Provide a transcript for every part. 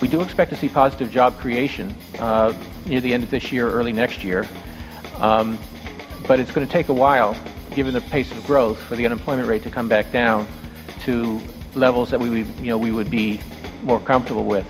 We do expect to see positive job creation uh, near the end of this year, early next year. Um, but it's going to take a while, given the pace of growth, for the unemployment rate to come back down to levels that we would, you know, we would be more comfortable with.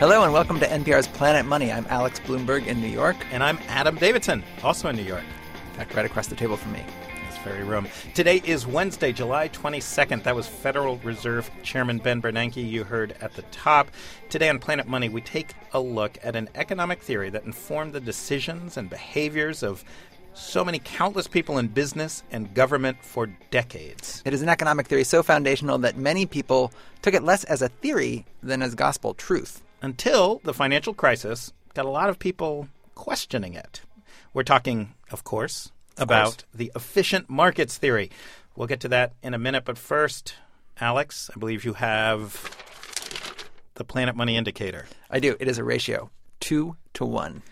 Hello and welcome to NPR's Planet Money. I'm Alex Blumberg in New York. And I'm Adam Davidson, also in New York. In fact, right across the table from me. Very room. Today is Wednesday, July 22nd. That was Federal Reserve Chairman Ben Bernanke you heard at the top. Today on Planet Money, we take a look at an economic theory that informed the decisions and behaviors of so many countless people in business and government for decades. It is an economic theory so foundational that many people took it less as a theory than as gospel truth. Until the financial crisis got a lot of people questioning it. We're talking, of course, about the efficient markets theory. We'll get to that in a minute, but first, Alex, I believe you have the Planet Money Indicator. I do. It is a ratio two to one.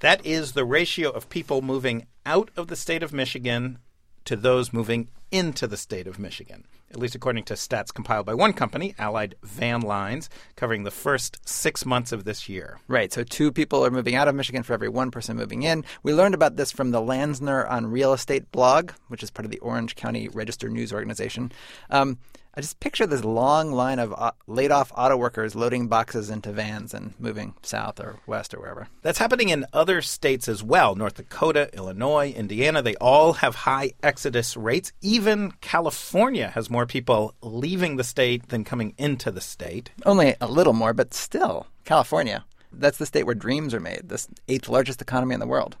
That is the ratio of people moving out of the state of Michigan to those moving into the state of Michigan, at least according to stats compiled by one company, Allied Van Lines, covering the first six months of this year. Right. So two people are moving out of Michigan for every one person moving in. We learned about this from the Lansner on Real Estate blog, which is part of the Orange County Register News Organization. Um, I just picture this long line of uh, laid off auto workers loading boxes into vans and moving south or west or wherever. That's happening in other states as well. North Dakota, Illinois, Indiana, they all have high exodus rates. Even California has more people leaving the state than coming into the state. Only a little more, but still, California. That's the state where dreams are made, the eighth largest economy in the world.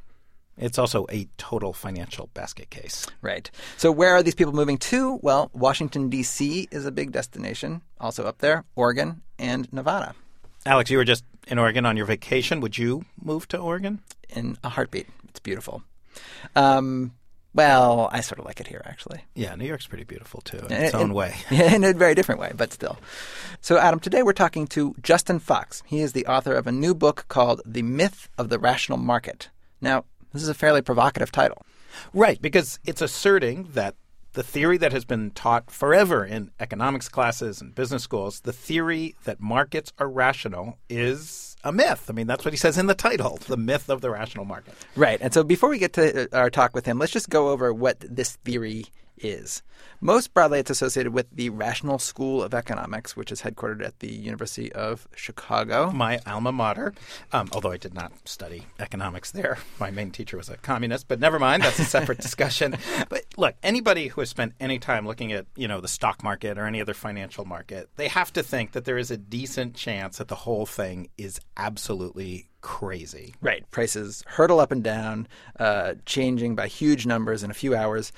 It's also a total financial basket case. Right. So, where are these people moving to? Well, Washington, D.C. is a big destination, also up there, Oregon and Nevada. Alex, you were just in Oregon on your vacation. Would you move to Oregon? In a heartbeat. It's beautiful. Um, well, I sort of like it here, actually. Yeah, New York's pretty beautiful too, in eh, its own way. in a very different way, but still. So, Adam, today we're talking to Justin Fox. He is the author of a new book called The Myth of the Rational Market. Now, this is a fairly provocative title. Right, because it's asserting that the theory that has been taught forever in economics classes and business schools, the theory that markets are rational, is a myth. I mean, that's what he says in the title, the myth of the rational market. Right. And so before we get to uh, our talk with him, let's just go over what this theory is. Most broadly, it's associated with the Rational School of Economics, which is headquartered at the University of Chicago. My alma mater, um, although I did not study economics there. My main teacher was a communist, but never mind. That's a separate discussion. But look, anybody who has spent any time looking at you know the stock market or any other financial market, they have to think that there is a decent chance that the whole thing is absolutely crazy. Right. Prices hurtle up and down, uh, changing by huge numbers in a few hours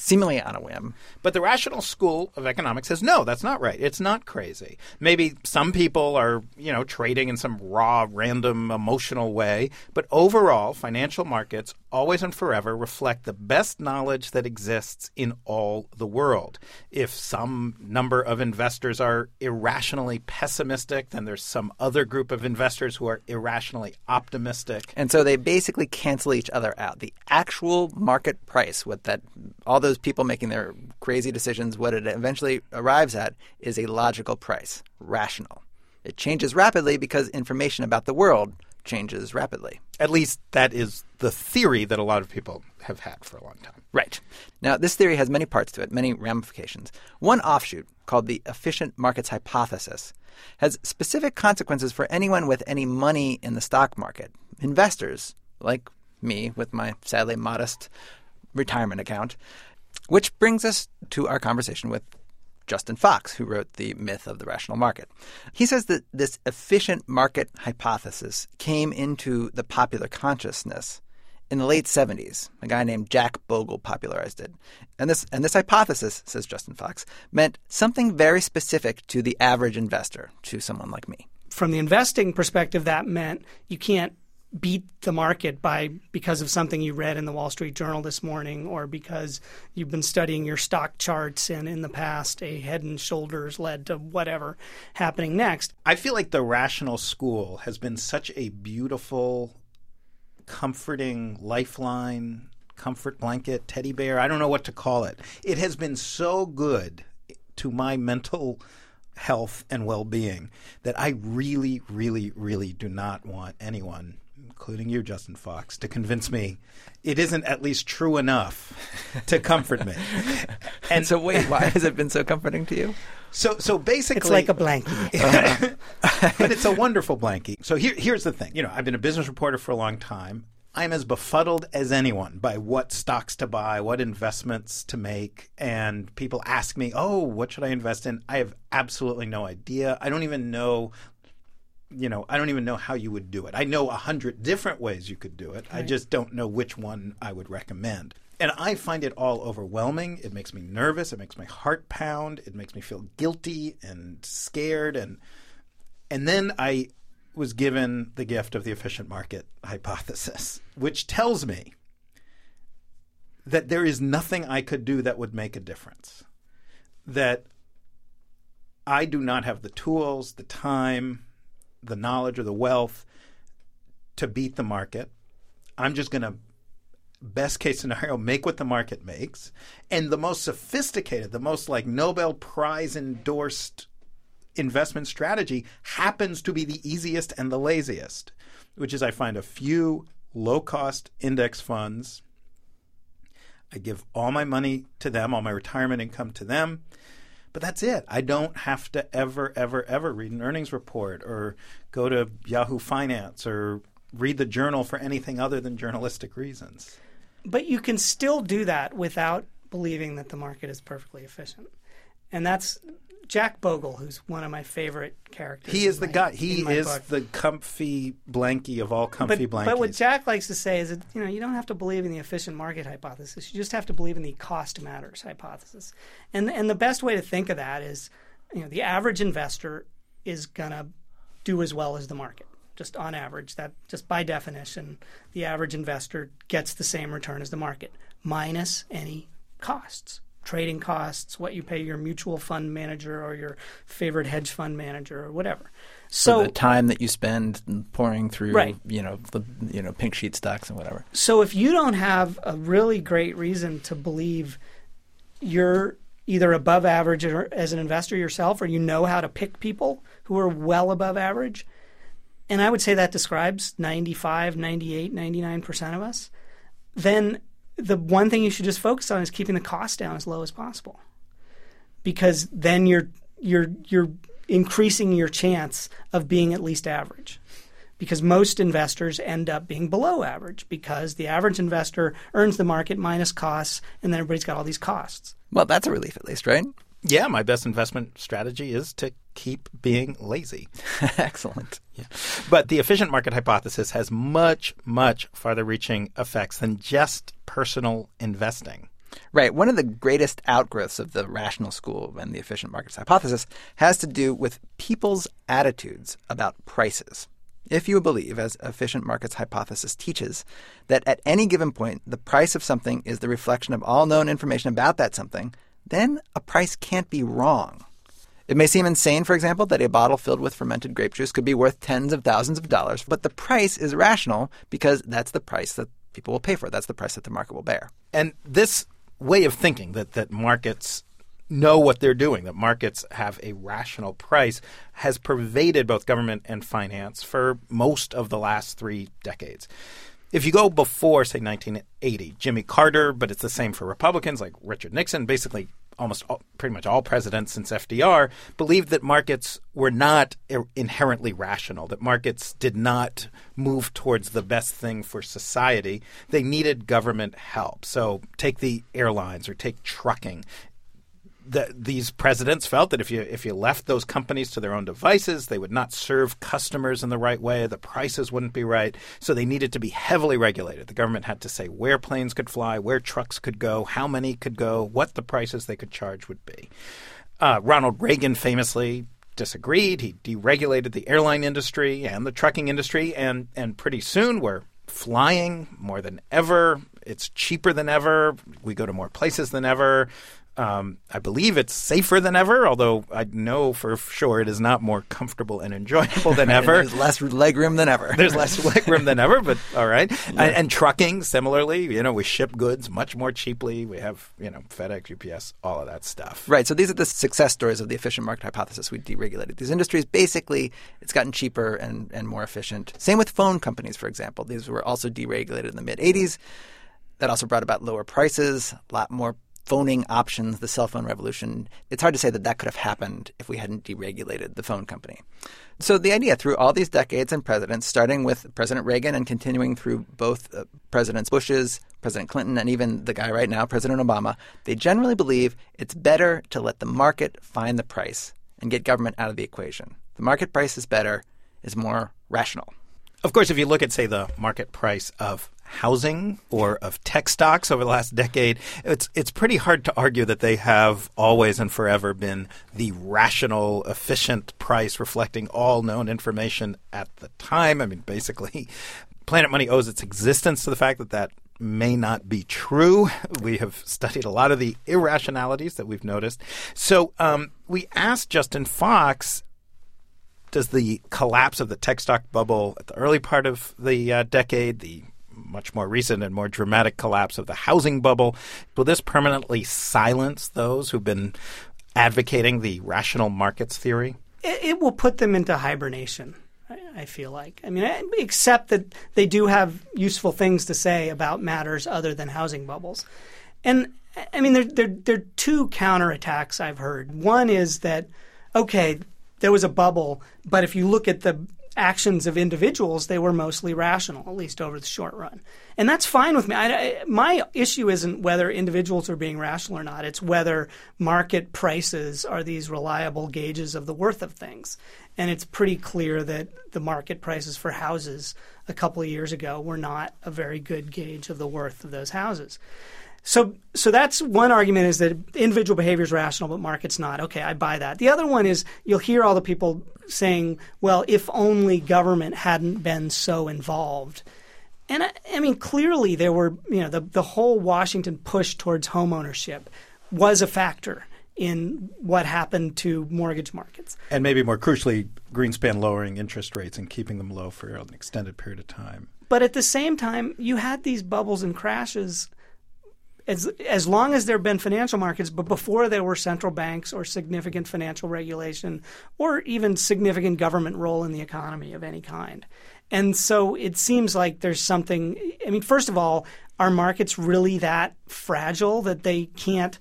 seemingly on a whim. But the rational school of economics says no, that's not right. It's not crazy. Maybe some people are, you know, trading in some raw, random, emotional way, but overall, financial markets always and forever reflect the best knowledge that exists in all the world. If some number of investors are irrationally pessimistic, then there's some other group of investors who are irrationally optimistic. And so they basically cancel each other out. The actual market price, what that all those people making their crazy decisions, what it eventually arrives at is a logical price, rational. It changes rapidly because information about the world changes rapidly. At least that is the theory that a lot of people have had for a long time. Right. Now, this theory has many parts to it, many ramifications. One offshoot, called the efficient markets hypothesis, has specific consequences for anyone with any money in the stock market. Investors, like me with my sadly modest retirement account, which brings us to our conversation with Justin Fox, who wrote The Myth of the Rational Market. He says that this efficient market hypothesis came into the popular consciousness in the late 70s. A guy named Jack Bogle popularized it. And this, and this hypothesis, says Justin Fox, meant something very specific to the average investor, to someone like me. From the investing perspective, that meant you can't beat the market by because of something you read in the Wall Street Journal this morning or because you've been studying your stock charts and in the past a head and shoulders led to whatever happening next. I feel like the rational school has been such a beautiful comforting lifeline comfort blanket, teddy bear. I don't know what to call it. It has been so good to my mental health and well being that I really, really, really do not want anyone, including you, Justin Fox, to convince me it isn't at least true enough to comfort me. And so, wait, why has it been so comforting to you? So, so basically, It's like a blankie. but it's a wonderful blankie. So here, here's the thing. You know, I've been a business reporter for a long time. I'm as befuddled as anyone by what stocks to buy, what investments to make, and people ask me, "Oh, what should I invest in?" I have absolutely no idea. I don't even know. You know, I don't even know how you would do it. I know a hundred different ways you could do it. I just don't know which one I would recommend. And I find it all overwhelming. It makes me nervous. It makes my heart pound. It makes me feel guilty and scared. And and then I was given the gift of the efficient market hypothesis, which tells me that there is nothing I could do that would make a difference. That I do not have the tools, the time, the knowledge, or the wealth to beat the market. I'm just going to, best case scenario, make what the market makes. And the most sophisticated, the most like Nobel Prize endorsed investment strategy happens to be the easiest and the laziest, which is I find a few low cost index funds. I give all my money to them, all my retirement income to them. But that's it. I don't have to ever, ever, ever read an earnings report or go to Yahoo Finance or read the journal for anything other than journalistic reasons. But you can still do that without believing that the market is perfectly efficient. And that's Jack Bogle, who's one of my favorite characters. He is the my- guy. He is book. the comfy blankie of all comfy but, blankies. but what Jack likes to say is that you know you don't have to believe in the efficient market hypothesis. You just have to believe in the cost matters hypothesis. And and the best way to think of that is, you know, the average investor is gonna do as well as the market. Just on average, that just by definition, the average investor gets the same return as the market, minus any costs. Trading costs, what you pay your mutual fund manager or your favorite hedge fund manager or whatever. So So the time that you spend pouring through, Right. you know, the you know pink sheet stocks and whatever. So if you don't have a really great reason to believe you're either above average or, as an investor yourself, or you know how to pick people who are well above average, and I would say that describes 95, 98, 99% of us, then the one thing you should just focus on is keeping the cost down as low as possible. Because then you're you're you're increasing your chance of being at least average because most investors end up being below average because the average investor earns the market minus costs and then everybody's got all these costs. Well, that's a relief at least, right? Yeah, my best investment strategy is to keep being lazy. Excellent. Yeah. But the efficient market hypothesis has much, much farther reaching effects than just personal investing. Right. One of the greatest outgrowths of the rational school and the efficient markets hypothesis has to do with people's attitudes about prices. If you believe, as efficient markets hypothesis teaches, that at any given point the price of something is the reflection of all known information about that something, then a price can't be wrong. It may seem insane, for example, that a bottle filled with fermented grape juice could be worth tens of thousands of dollars, but the price is rational because that's the price that people will pay for. That's the price that the market will bear. And this way of thinking that, that markets know what they're doing, that markets have a rational price, has pervaded both government and finance for most of the last three decades. If you go before, say, 1980, Jimmy Carter, but it's the same for Republicans like Richard Nixon, basically almost all, pretty much all presidents since FDR believed that markets were not er- inherently rational, that markets did not move towards the best thing for society. They needed government help. So take the airlines or take trucking the, these presidents felt that if you if you left those companies to their own devices, they would not serve customers in the right way. The prices wouldn't be right, so they needed to be heavily regulated. The government had to say where planes could fly, where trucks could go, how many could go, what the prices they could charge would be. Uh, Ronald Reagan famously disagreed. He deregulated the airline industry and the trucking industry, and and pretty soon we're flying more than ever. It's cheaper than ever. We go to more places than ever. Um, I believe it's safer than ever, although I know for sure it is not more comfortable and enjoyable than ever. There's less leg room than ever. There's less leg room than ever, but all right. And, and trucking, similarly, you know, we ship goods much more cheaply. We have, you know, FedEx, UPS, all of that stuff. Right. So these are the success stories of the efficient market hypothesis. We deregulated these industries. Basically, it's gotten cheaper and, and more efficient. Same with phone companies, for example. These were also deregulated in the mid 80s. That also brought about lower prices, a lot more phoning options, the cell phone revolution. It's hard to say that that could have happened if we hadn't deregulated the phone company. So the idea through all these decades and presidents, starting with President Reagan and continuing through both uh, Presidents Bush's, President Clinton, and even the guy right now, President Obama, they generally believe it's better to let the market find the price and get government out of the equation. The market price is better, is more rational. Of course, if you look at, say, the market price of housing or of tech stocks over the last decade, it's it's pretty hard to argue that they have always and forever been the rational, efficient price reflecting all known information at the time. I mean, basically, Planet Money owes its existence to the fact that that may not be true. We have studied a lot of the irrationalities that we've noticed. So um, we asked Justin Fox does the collapse of the tech stock bubble at the early part of the uh, decade, the much more recent and more dramatic collapse of the housing bubble. Will this permanently silence those who've been advocating the rational markets theory? It, it will put them into hibernation. I, feel like. I mean, except that they do have useful things to say about matters other than housing bubbles. And I mean, there, there, there are two counterattacks I've heard. One is that, okay, there was a bubble, but if you look at the actions of individuals, they were mostly rational, at least over the short run. And that's fine with me. I, I, my issue isn't whether individuals are being rational or not, it's whether market prices are these reliable gauges of the worth of things. And it's pretty clear that the market prices for houses a couple of years ago were not a very good gauge of the worth of those houses. So, so that's one argument is that individual behavior is rational, but market's not. Okay, I buy that. The other one is you'll hear all the people saying, well, if only government hadn't been so involved. And I, I mean, clearly there were, you know, the, the whole Washington push towards home ownership was a factor in what happened to mortgage markets. And maybe more crucially, Greenspan lowering interest rates and keeping them low for an extended period of time. But at the same time, you had these bubbles and crashes as as long as there have been financial markets, but before there were central banks or significant financial regulation or even significant government role in the economy of any kind. And so it seems like there's something. I mean, first of all, are markets really that fragile that they can't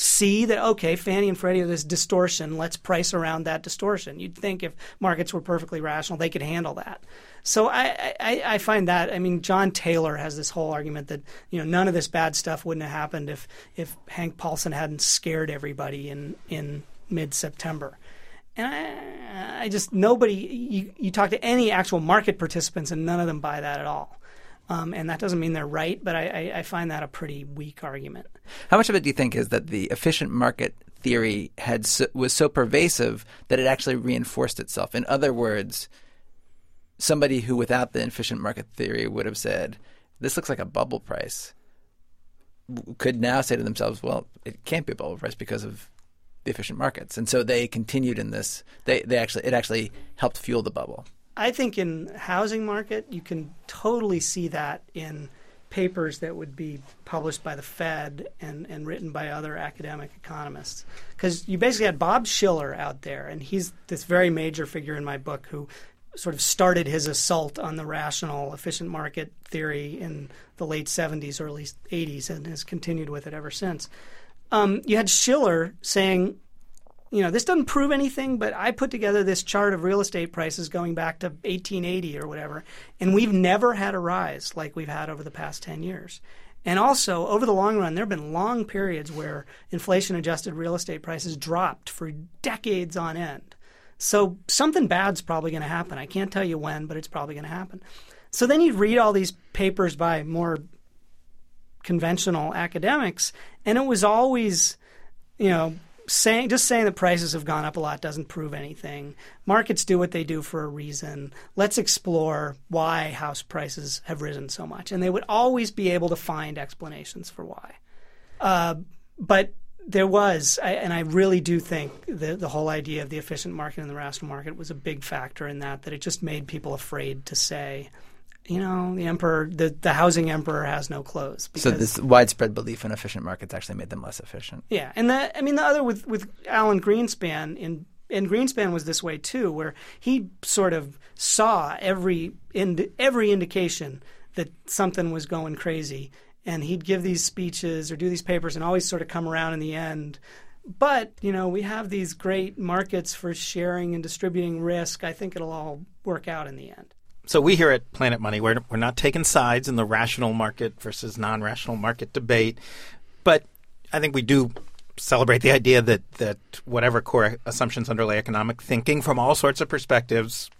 see that okay, Fannie and Freddie are this distortion. Let's price around that distortion. You'd think if markets were perfectly rational, they could handle that. So I, I, I find that I mean John Taylor has this whole argument that you know none of this bad stuff wouldn't have happened if if Hank Paulson hadn't scared everybody in in mid September. And I, I just nobody you, you talk to any actual market participants and none of them buy that at all. Um, and that doesn't mean they're right, but I, I, I, find that a pretty weak argument. How much of it do you think is that the efficient market theory had so, was so pervasive that it actually reinforced itself? In other words, somebody who, without the efficient market theory, would have said, "This looks like a bubble price," could now say to themselves, "Well, it can't be a bubble price because of the efficient markets," and so they continued in this. They they actually it actually helped fuel the bubble. I think in housing market, you can totally see that in papers that would be published by the Fed and, and written by other academic economists. Because you basically had Bob Shiller out there, and he's this very major figure in my book who sort of started his assault on the rational, efficient market theory in the late 70s, early 80s, and has continued with it ever since. Um, you had Shiller saying, you know, this doesn't prove anything, but I put together this chart of real estate prices going back to 1880 or whatever, and we've never had a rise like we've had over the past 10 years. And also, over the long run, there have been long periods where inflation adjusted real estate prices dropped for decades on end. So something bad's probably going to happen. I can't tell you when, but it's probably going to happen. So then you read all these papers by more conventional academics, and it was always, you know, saying just saying that prices have gone up a lot doesn't prove anything. Markets do what they do for a reason. Let's explore why house prices have risen so much, and they would always be able to find explanations for why. Uh, but There was, I, and I really do think the the whole idea of the efficient market and the rational market was a big factor in that. That it just made people afraid to say, you know, the emperor, the, the housing emperor has no clothes. So this widespread belief in efficient markets actually made them less efficient. Yeah, and that I mean the other with with Alan Greenspan in and Greenspan was this way too, where he sort of saw every in, every indication that something was going crazy, and he'd give these speeches or do these papers, and always sort of come around in the end. But you know, we have these great markets for sharing and distributing risk. I think it'll all work out in the end. So we here at Planet Money, we're, we're not taking sides in the rational market versus non-rational market debate, but I think we do celebrate the idea that that whatever core assumptions underlay economic thinking from all sorts of perspectives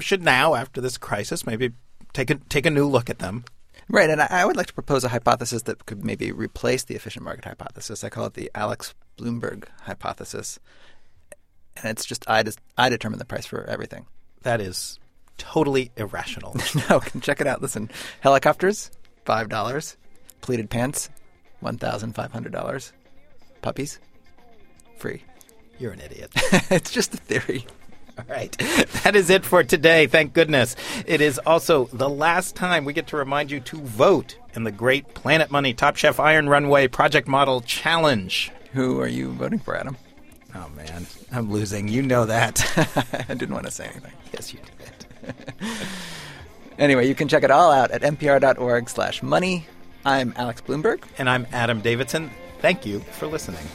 should now, after this crisis, maybe take a take a new look at them. Right, and I, I would like to propose a hypothesis that could maybe replace the efficient market hypothesis. I call it the Alex Blumberg hypothesis, and it's just I, I determine the price for everything. That is totally irrational. no, check it out. Listen, helicopters, five dollars. Pleated pants, one thousand five hundred dollars. Puppies, free. You're an idiot. it's just a theory. All right. That is it for today. Thank goodness. It is also the last time we get to remind you to vote in the great Planet Money Top Chef Iron Runway Project Model Challenge. Who are you voting for, Adam? Oh, man. I'm losing. You know that. I didn't want to say anything. Yes, you did. anyway, you can check it all out at npr.org slash money. I'm Alex Blumberg. And I'm Adam Davidson. Thank you for listening.